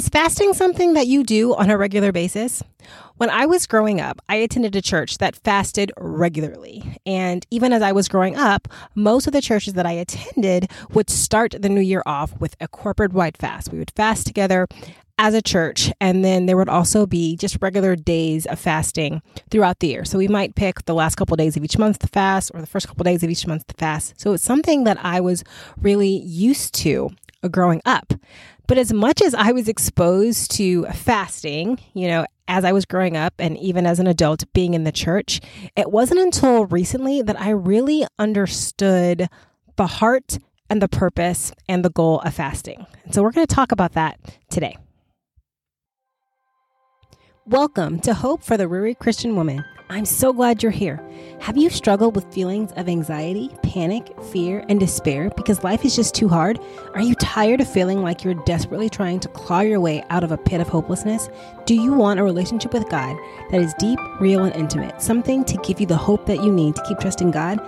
Is fasting something that you do on a regular basis? When I was growing up, I attended a church that fasted regularly. And even as I was growing up, most of the churches that I attended would start the new year off with a corporate wide fast. We would fast together as a church, and then there would also be just regular days of fasting throughout the year. So we might pick the last couple of days of each month to fast or the first couple of days of each month to fast. So it's something that I was really used to growing up. But as much as I was exposed to fasting, you know, as I was growing up and even as an adult being in the church, it wasn't until recently that I really understood the heart and the purpose and the goal of fasting. And so we're going to talk about that today. Welcome to Hope for the Weary Christian Woman. I'm so glad you're here. Have you struggled with feelings of anxiety, panic, fear, and despair because life is just too hard? Are you tired of feeling like you're desperately trying to claw your way out of a pit of hopelessness? Do you want a relationship with God that is deep, real, and intimate? Something to give you the hope that you need to keep trusting God?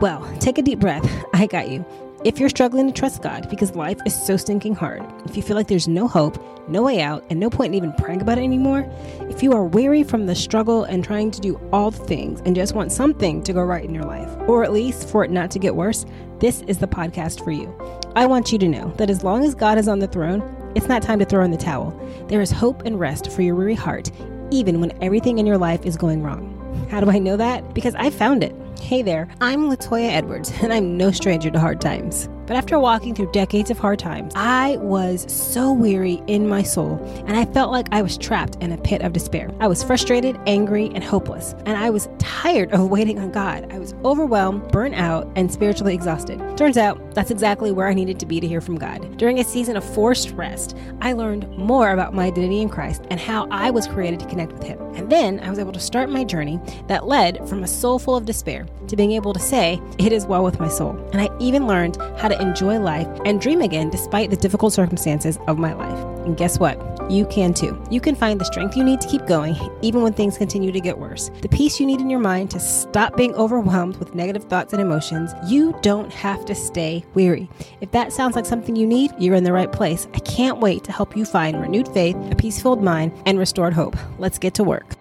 Well, take a deep breath. I got you. If you're struggling to trust God because life is so stinking hard, if you feel like there's no hope, no way out, and no point in even praying about it anymore, if you are weary from the struggle and trying to do all the things and just want something to go right in your life, or at least for it not to get worse, this is the podcast for you. I want you to know that as long as God is on the throne, it's not time to throw in the towel. There is hope and rest for your weary heart, even when everything in your life is going wrong. How do I know that? Because I found it. Hey there, I'm Latoya Edwards, and I'm no stranger to hard times. But after walking through decades of hard times, I was so weary in my soul, and I felt like I was trapped in a pit of despair. I was frustrated, angry, and hopeless, and I was tired of waiting on God. I was overwhelmed, burnt out, and spiritually exhausted. Turns out that's exactly where I needed to be to hear from God. During a season of forced rest, I learned more about my identity in Christ and how I was created to connect with Him. And then I was able to start my journey that led from a soul full of despair to being able to say, It is well with my soul. And I even learned how to enjoy life and dream again despite the difficult circumstances of my life. And guess what? You can too. You can find the strength you need to keep going, even when things continue to get worse. The peace you need in your mind to stop being overwhelmed with negative thoughts and emotions. You don't have to stay weary. If that sounds like something you need, you're in the right place. I can't wait to help you find renewed faith, a peace filled mind, and restored hope. Let's get to work.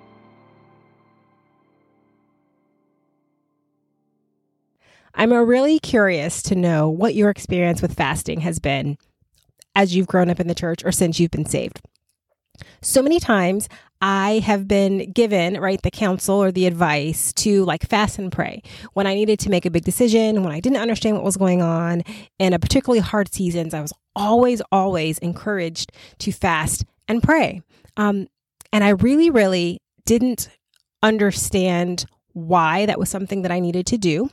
I'm really curious to know what your experience with fasting has been as you've grown up in the church or since you've been saved. So many times I have been given, right, the counsel or the advice to like fast and pray when I needed to make a big decision, when I didn't understand what was going on in a particularly hard seasons. I was always, always encouraged to fast and pray. Um, and I really, really didn't understand why that was something that I needed to do.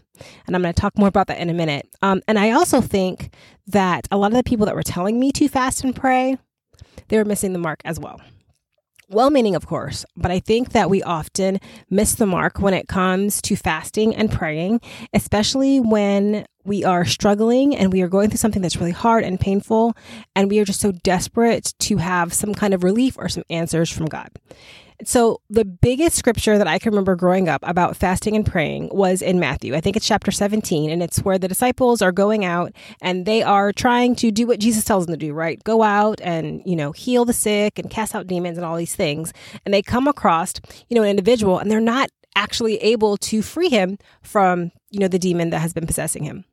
And I'm going to talk more about that in a minute. Um, and I also think that a lot of the people that were telling me to fast and pray, they were missing the mark as well. Well meaning, of course, but I think that we often miss the mark when it comes to fasting and praying, especially when we are struggling and we are going through something that's really hard and painful, and we are just so desperate to have some kind of relief or some answers from God. So, the biggest scripture that I can remember growing up about fasting and praying was in Matthew. I think it's chapter 17, and it's where the disciples are going out and they are trying to do what Jesus tells them to do, right? Go out and, you know, heal the sick and cast out demons and all these things. And they come across, you know, an individual and they're not actually able to free him from, you know, the demon that has been possessing him.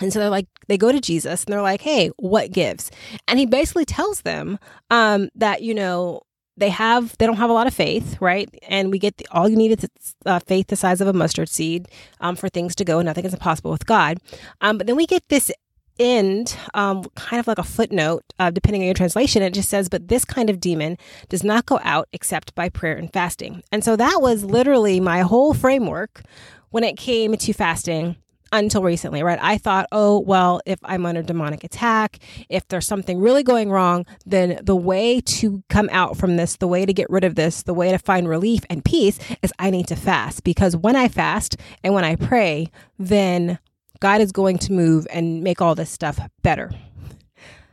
And so they're like, they go to Jesus and they're like, hey, what gives? And he basically tells them um, that, you know, they have they don't have a lot of faith right? And we get the, all you need is uh, faith the size of a mustard seed um, for things to go. Nothing is impossible with god. Um, but then we get this end um, kind of like a footnote uh, depending on your translation it just says but this kind of demon does not go out except by prayer and fasting. And so that was literally my whole framework when it came to fasting until recently, right? I thought, oh, well, if I'm under demonic attack, if there's something really going wrong, then the way to come out from this, the way to get rid of this, the way to find relief and peace is I need to fast. Because when I fast and when I pray, then God is going to move and make all this stuff better.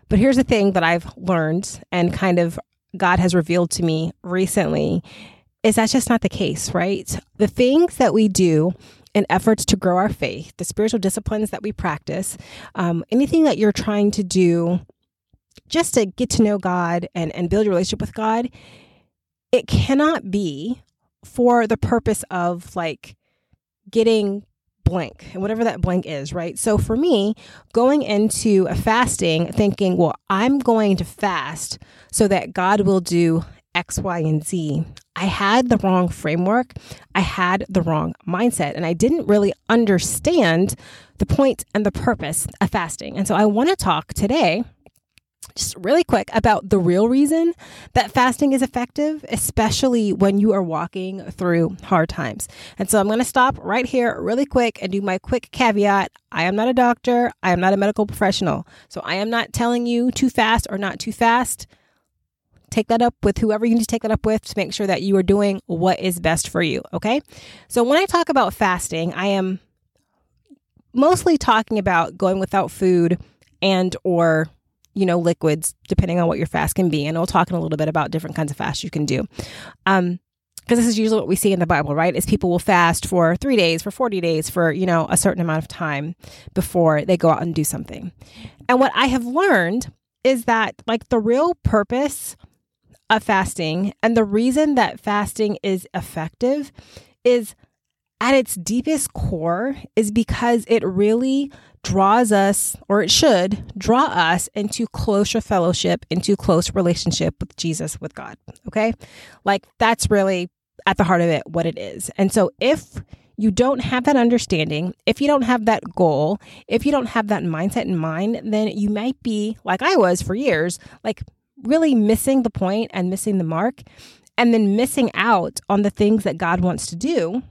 But here's the thing that I've learned and kind of God has revealed to me recently is that's just not the case, right? The things that we do in efforts to grow our faith, the spiritual disciplines that we practice, um, anything that you're trying to do just to get to know God and, and build a relationship with God, it cannot be for the purpose of like getting blank and whatever that blank is, right? So for me, going into a fasting thinking, well, I'm going to fast so that God will do X, Y, and Z. I had the wrong framework. I had the wrong mindset, and I didn't really understand the point and the purpose of fasting. And so I want to talk today just really quick about the real reason that fasting is effective, especially when you are walking through hard times. And so I'm going to stop right here really quick and do my quick caveat. I am not a doctor, I am not a medical professional. So I am not telling you to fast or not to fast. Take that up with whoever you need to take that up with to make sure that you are doing what is best for you. Okay. So when I talk about fasting, I am mostly talking about going without food and or you know, liquids, depending on what your fast can be. And we'll talk in a little bit about different kinds of fasts you can do. Um, because this is usually what we see in the Bible, right? Is people will fast for three days, for 40 days, for, you know, a certain amount of time before they go out and do something. And what I have learned is that, like, the real purpose of fasting and the reason that fasting is effective is at its deepest core is because it really draws us, or it should draw us into closer fellowship, into close relationship with Jesus, with God. Okay. Like that's really at the heart of it what it is. And so if you don't have that understanding, if you don't have that goal, if you don't have that mindset in mind, then you might be like I was for years, like really missing the point and missing the mark, and then missing out on the things that God wants to do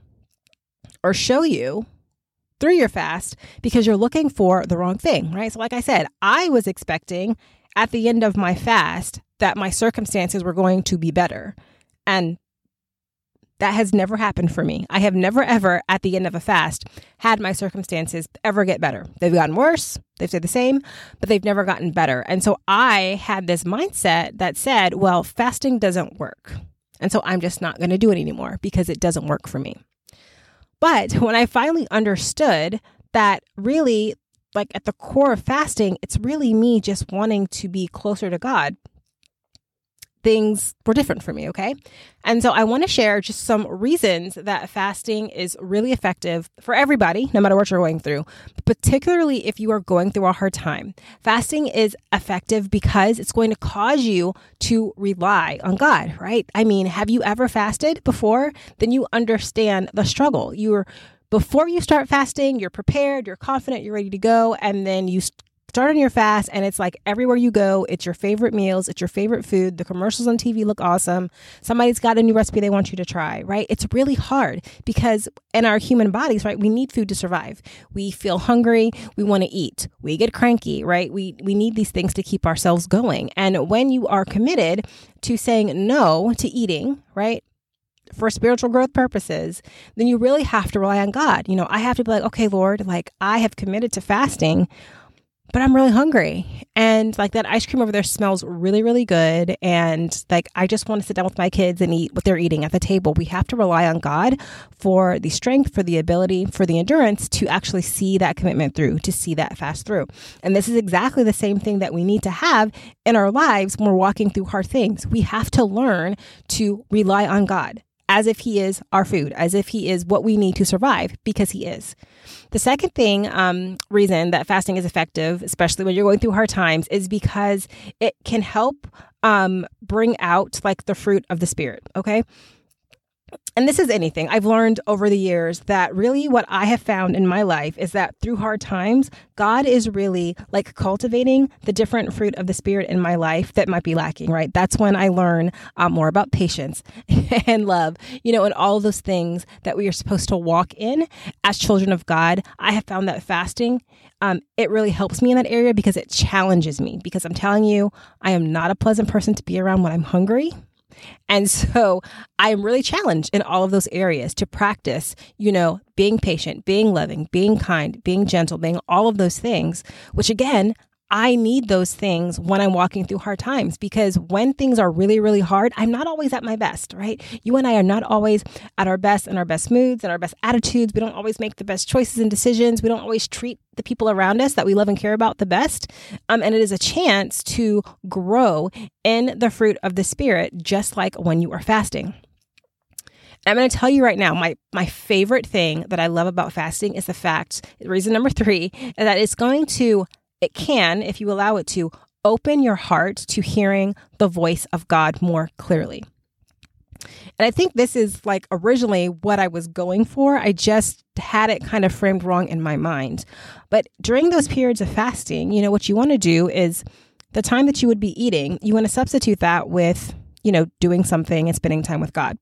or show you through your fast because you're looking for the wrong thing, right? So, like I said, I was expecting at the end of my fast that my circumstances were going to be better. And that has never happened for me. I have never, ever, at the end of a fast, had my circumstances ever get better. They've gotten worse, they've stayed the same, but they've never gotten better. And so I had this mindset that said, well, fasting doesn't work. And so I'm just not going to do it anymore because it doesn't work for me. But when I finally understood that really, like at the core of fasting, it's really me just wanting to be closer to God things were different for me, okay? And so I want to share just some reasons that fasting is really effective for everybody, no matter what you're going through, particularly if you are going through a hard time. Fasting is effective because it's going to cause you to rely on God, right? I mean, have you ever fasted before? Then you understand the struggle. You're before you start fasting, you're prepared, you're confident, you're ready to go, and then you start on your fast and it's like everywhere you go it's your favorite meals it's your favorite food the commercials on tv look awesome somebody's got a new recipe they want you to try right? It's really hard because in our human bodies right we need food to survive. We feel hungry we want to eat we get cranky right? We we need these things to keep ourselves going. And when you are committed to saying no to eating right for spiritual growth purposes, then you really have to rely on God. You know, I have to be like, okay, Lord, like I have committed to fasting but I'm really hungry. And like that ice cream over there smells really, really good. And like I just want to sit down with my kids and eat what they're eating at the table. We have to rely on God for the strength, for the ability, for the endurance to actually see that commitment through, to see that fast through. And this is exactly the same thing that we need to have in our lives when we're walking through hard things. We have to learn to rely on God as if He is our food, as if He is what we need to survive, because He is. The second thing, um, reason that fasting is effective, especially when you're going through hard times, is because it can help um, bring out like the fruit of the Spirit. Okay and this is anything I've learned over the years that really what I have found in my life is that through hard times, God is really like cultivating the different fruit of the Spirit in my life that might be lacking, right? That's when I learn um, more about patience and love, you know, and all those things that we are supposed to walk in as children of God. I have found that fasting, um, it really helps me in that area because it challenges me. Because I'm telling you, I am not a pleasant person to be around when I'm hungry. And so I am really challenged in all of those areas to practice, you know, being patient, being loving, being kind, being gentle, being all of those things, which again, I need those things when I'm walking through hard times because when things are really, really hard, I'm not always at my best, right? You and I are not always at our best and our best moods and our best attitudes. We don't always make the best choices and decisions. We don't always treat the people around us that we love and care about the best. Um, and it is a chance to grow in the fruit of the Spirit, just like when you are fasting. I'm going to tell you right now, my my favorite thing that I love about fasting is the fact, reason number three, that it's going to it can, if you allow it to, open your heart to hearing the voice of God more clearly. And I think this is like originally what I was going for. I just had it kind of framed wrong in my mind. But during those periods of fasting, you know, what you want to do is the time that you would be eating, you want to substitute that with, you know, doing something and spending time with God.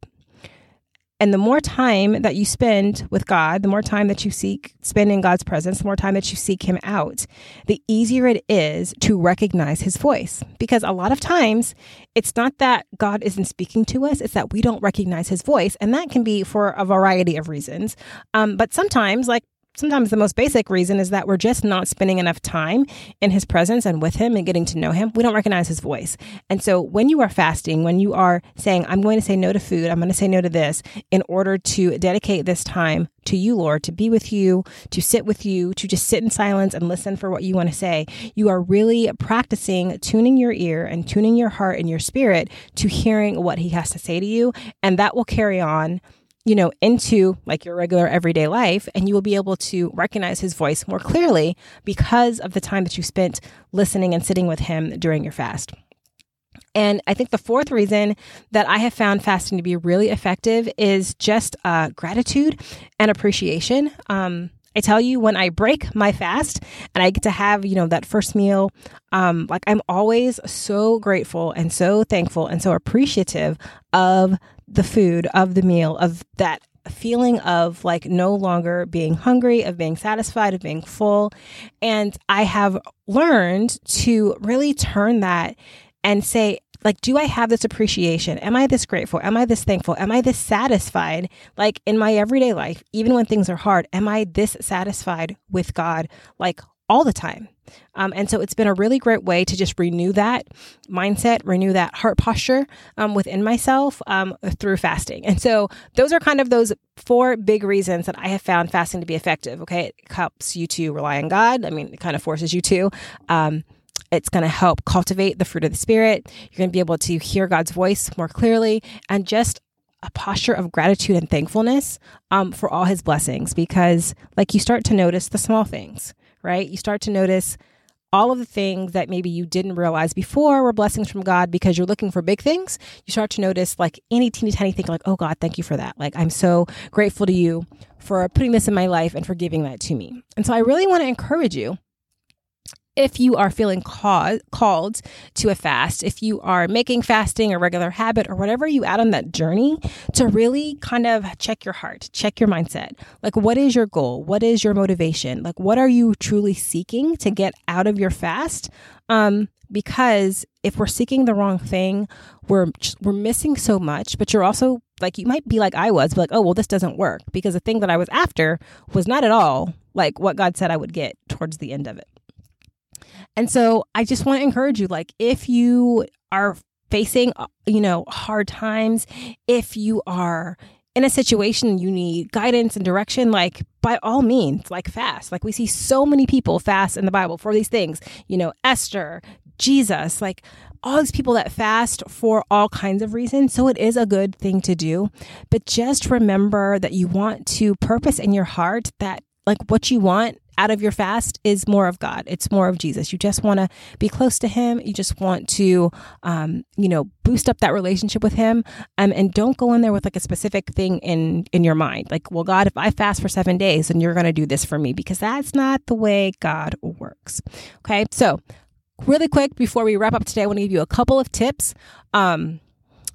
And the more time that you spend with God, the more time that you seek spend in God's presence, the more time that you seek Him out, the easier it is to recognize His voice. Because a lot of times it's not that God isn't speaking to us, it's that we don't recognize His voice. And that can be for a variety of reasons. Um, but sometimes, like sometimes the most basic reason is that we're just not spending enough time in his presence and with him and getting to know him. We don't recognize his voice. And so when you are fasting, when you are saying, I'm going to say no to food, I'm going to say no to this in order to dedicate this time to you, Lord, to be with you, to sit with you, to just sit in silence and listen for what you want to say, you are really practicing tuning your ear and tuning your heart and your spirit to hearing what he has to say to you. And that will carry on you know, into like your regular everyday life, and you will be able to recognize his voice more clearly because of the time that you spent listening and sitting with him during your fast. And I think the fourth reason that I have found fasting to be really effective is just uh, gratitude and appreciation. Um, I tell you, when I break my fast and I get to have, you know, that first meal, um, like I'm always so grateful and so thankful and so appreciative of the food, of the meal, of that feeling of like no longer being hungry, of being satisfied, of being full. And I have learned to really turn that and say, like, do I have this appreciation? Am I this grateful? Am I this thankful? Am I this satisfied? Like in my everyday life, even when things are hard, am I this satisfied with God? Like all the time. Um, and so it's been a really great way to just renew that mindset, renew that heart posture um, within myself um, through fasting. And so those are kind of those four big reasons that I have found fasting to be effective. Okay. It helps you to rely on God. I mean, it kind of forces you to. Um, it's going to help cultivate the fruit of the Spirit. You're going to be able to hear God's voice more clearly and just a posture of gratitude and thankfulness um, for all his blessings because, like, you start to notice the small things right? You start to notice all of the things that maybe you didn't realize before were blessings from God because you're looking for big things. You start to notice like any teeny tiny thing, like, oh God, thank you for that. Like, I'm so grateful to you for putting this in my life and for giving that to me. And so I really want to encourage you if you are feeling call, called to a fast, if you are making fasting a regular habit or whatever you add on that journey, to really kind of check your heart, check your mindset. Like, what is your goal? What is your motivation? Like, what are you truly seeking to get out of your fast? Um, because if we're seeking the wrong thing, we're we're missing so much. But you're also like you might be like I was, like, oh well, this doesn't work because the thing that I was after was not at all like what God said I would get towards the end of it. And so I just want to encourage you like, if you are facing, uh, you know, hard times, if you are in a situation you need guidance and direction, like by all means, like fast. Like we see so many people fast in the Bible for these things, you know, Esther, Jesus, like all these people that fast for all kinds of reasons. So it is a good thing to do. But just remember that you want to purpose in your heart that like what you want out of your fast is more of God. It's more of Jesus. You just want to be close to Him. You just want to, um, you know, boost up that relationship with Him. Um, and don't go in there with like a specific thing in in your mind. Like, well, God, if I fast for seven days, then you're going to do this for me because that's not the way God works. Okay, so really quick before we wrap up today, I want to give you a couple of tips. Um,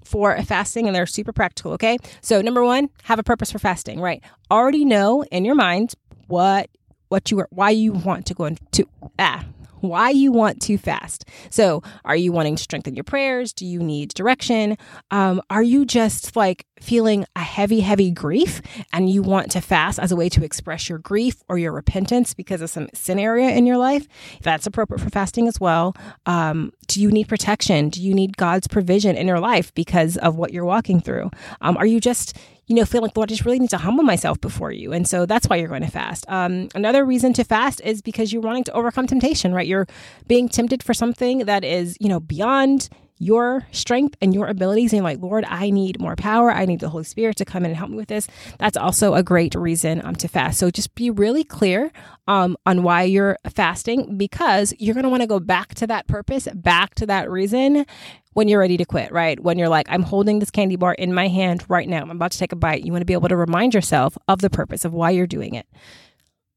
for fasting and they're super practical, okay? So, number one, have a purpose for fasting, right? Already know in your mind what what you are, why you want to go into ah why you want to fast. So, are you wanting to strengthen your prayers? Do you need direction? Um, are you just like feeling a heavy, heavy grief and you want to fast as a way to express your grief or your repentance because of some sin area in your life? That's appropriate for fasting as well. Um, do you need protection? Do you need God's provision in your life because of what you're walking through? Um, are you just you know, feel like, Lord, I just really need to humble myself before you. And so that's why you're going to fast. Um, another reason to fast is because you're wanting to overcome temptation, right? You're being tempted for something that is, you know, beyond your strength and your abilities and like lord i need more power i need the holy spirit to come in and help me with this that's also a great reason um, to fast so just be really clear um, on why you're fasting because you're going to want to go back to that purpose back to that reason when you're ready to quit, right? When you're like, I'm holding this candy bar in my hand right now, I'm about to take a bite. You want to be able to remind yourself of the purpose of why you're doing it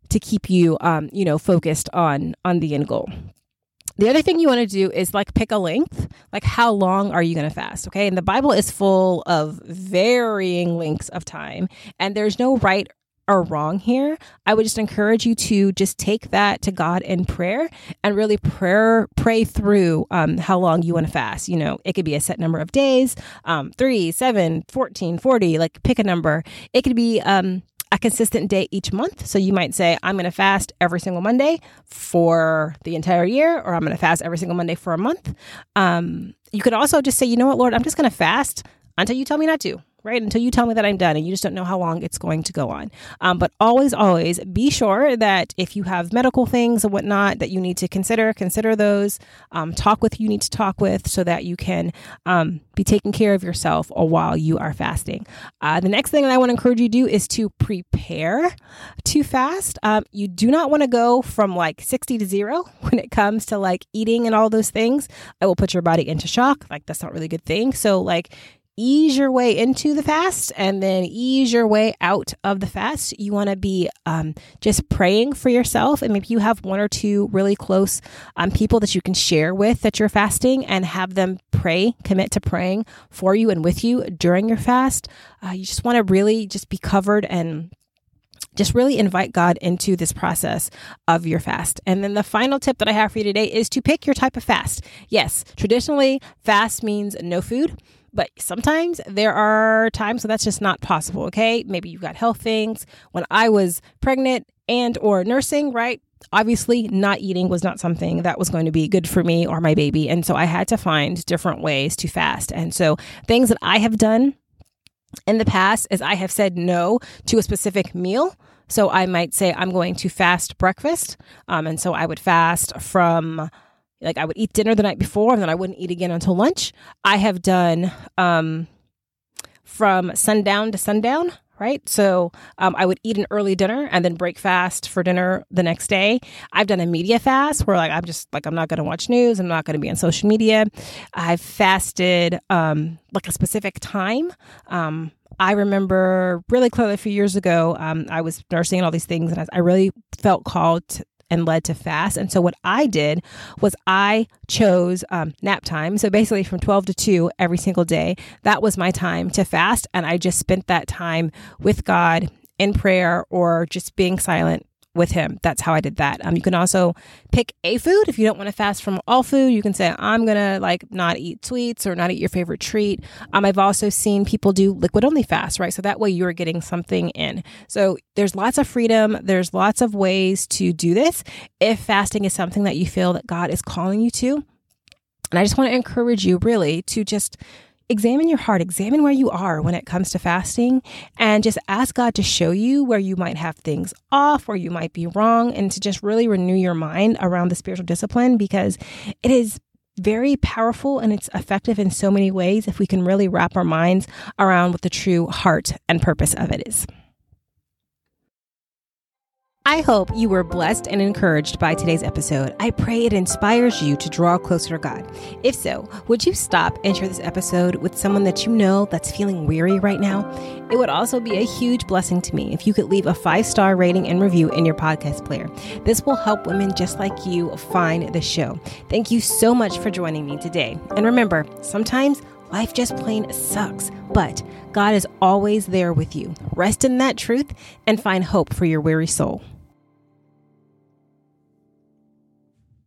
to keep you, um, you know, focused on on the end goal. The other thing you want to do is like pick a length. Like, how long are you going to fast? Okay. And the Bible is full of varying lengths of time, and there's no right are wrong here, I would just encourage you to just take that to God in prayer and really prayer pray through um, how long you want to fast. You know, it could be a set number of days, um, three, seven, 14, 40, like pick a number. It could be um, a consistent day each month. So you might say, I'm going to fast every single Monday for the entire year, or I'm going to fast every single Monday for a month. Um, you could also just say, you know what, Lord, I'm just going to fast until you tell me not to right? Until you tell me that I'm done and you just don't know how long it's going to go on. Um, but always, always be sure that if you have medical things and whatnot that you need to consider, consider those. Um, talk with you need to talk with so that you can um, be taking care of yourself while you are fasting. Uh, the next thing that I want to encourage you to do is to prepare to fast. Um, you do not want to go from like 60 to zero when it comes to like eating and all those things. I will put your body into shock. Like, that's not really a good thing. So, like, ease your way into the fast and then ease your way out of the fast. You want to be um, just praying for yourself. And maybe you have one or two really close um, people that you can share with that you're fasting and have them pray, commit to praying for you and with you during your fast. Uh, you just want to really just be covered and just really invite God into this process of your fast. And then the final tip that I have for you today is to pick your type of fast. Yes, traditionally, fast means no food. But sometimes there are times when that's just not possible, okay? Maybe you've got health things. When I was pregnant and or nursing, right? Obviously, not eating was not something that was going to be good for me or my baby. And so I had to find different ways to fast. And so things that I have done in the past is I have said no to a specific meal. So I might say I'm going to fast breakfast. Um, and so I would fast from like I would eat dinner the night before and then I wouldn't eat again until lunch. I have done um, from sundown to sundown, right? So um, I would eat an early dinner and then break fast for dinner the next day. I've done a media fast where like I'm just like I'm not going to watch news. I'm not going to be on social media. I've fasted um, like a specific time. Um, I remember really clearly a few years ago, um, I was nursing and all these things, and I, I really felt called to, and led to fast. And so what I did was I chose um, nap time. So basically from 12 to 2 every single day, that was my time to fast. And I just spent that time with God in prayer or just being silent with him. That's how I did that. Um, you can also pick a food if you don't want to fast from all food. You can say I'm gonna like not eat sweets or not eat your favorite treat. Um, I've also seen people do liquid only fast, right? So that way you're getting something in. So there's lots of freedom. There's lots of ways to do this. If fasting is something that you feel that God is calling you to, and I just want to encourage you really to just examine your heart, examine where you are when it comes to fasting, and just ask God to show you where you might have things off, where you might be wrong, and to just really renew your mind around the spiritual discipline because it is very powerful and it's effective in so many ways if we can really wrap our minds around what the true heart and purpose of it is. I hope you were blessed and encouraged by today's episode. I pray it inspires you to draw closer to God. If so, would you stop and share this episode with someone that you know that's feeling weary right now? It would also be a huge blessing to me if you could leave a five star rating and review in your podcast player. This will help women just like you find the show. Thank you so much for joining me today. And remember, sometimes Life just plain sucks, but God is always there with you. Rest in that truth and find hope for your weary soul.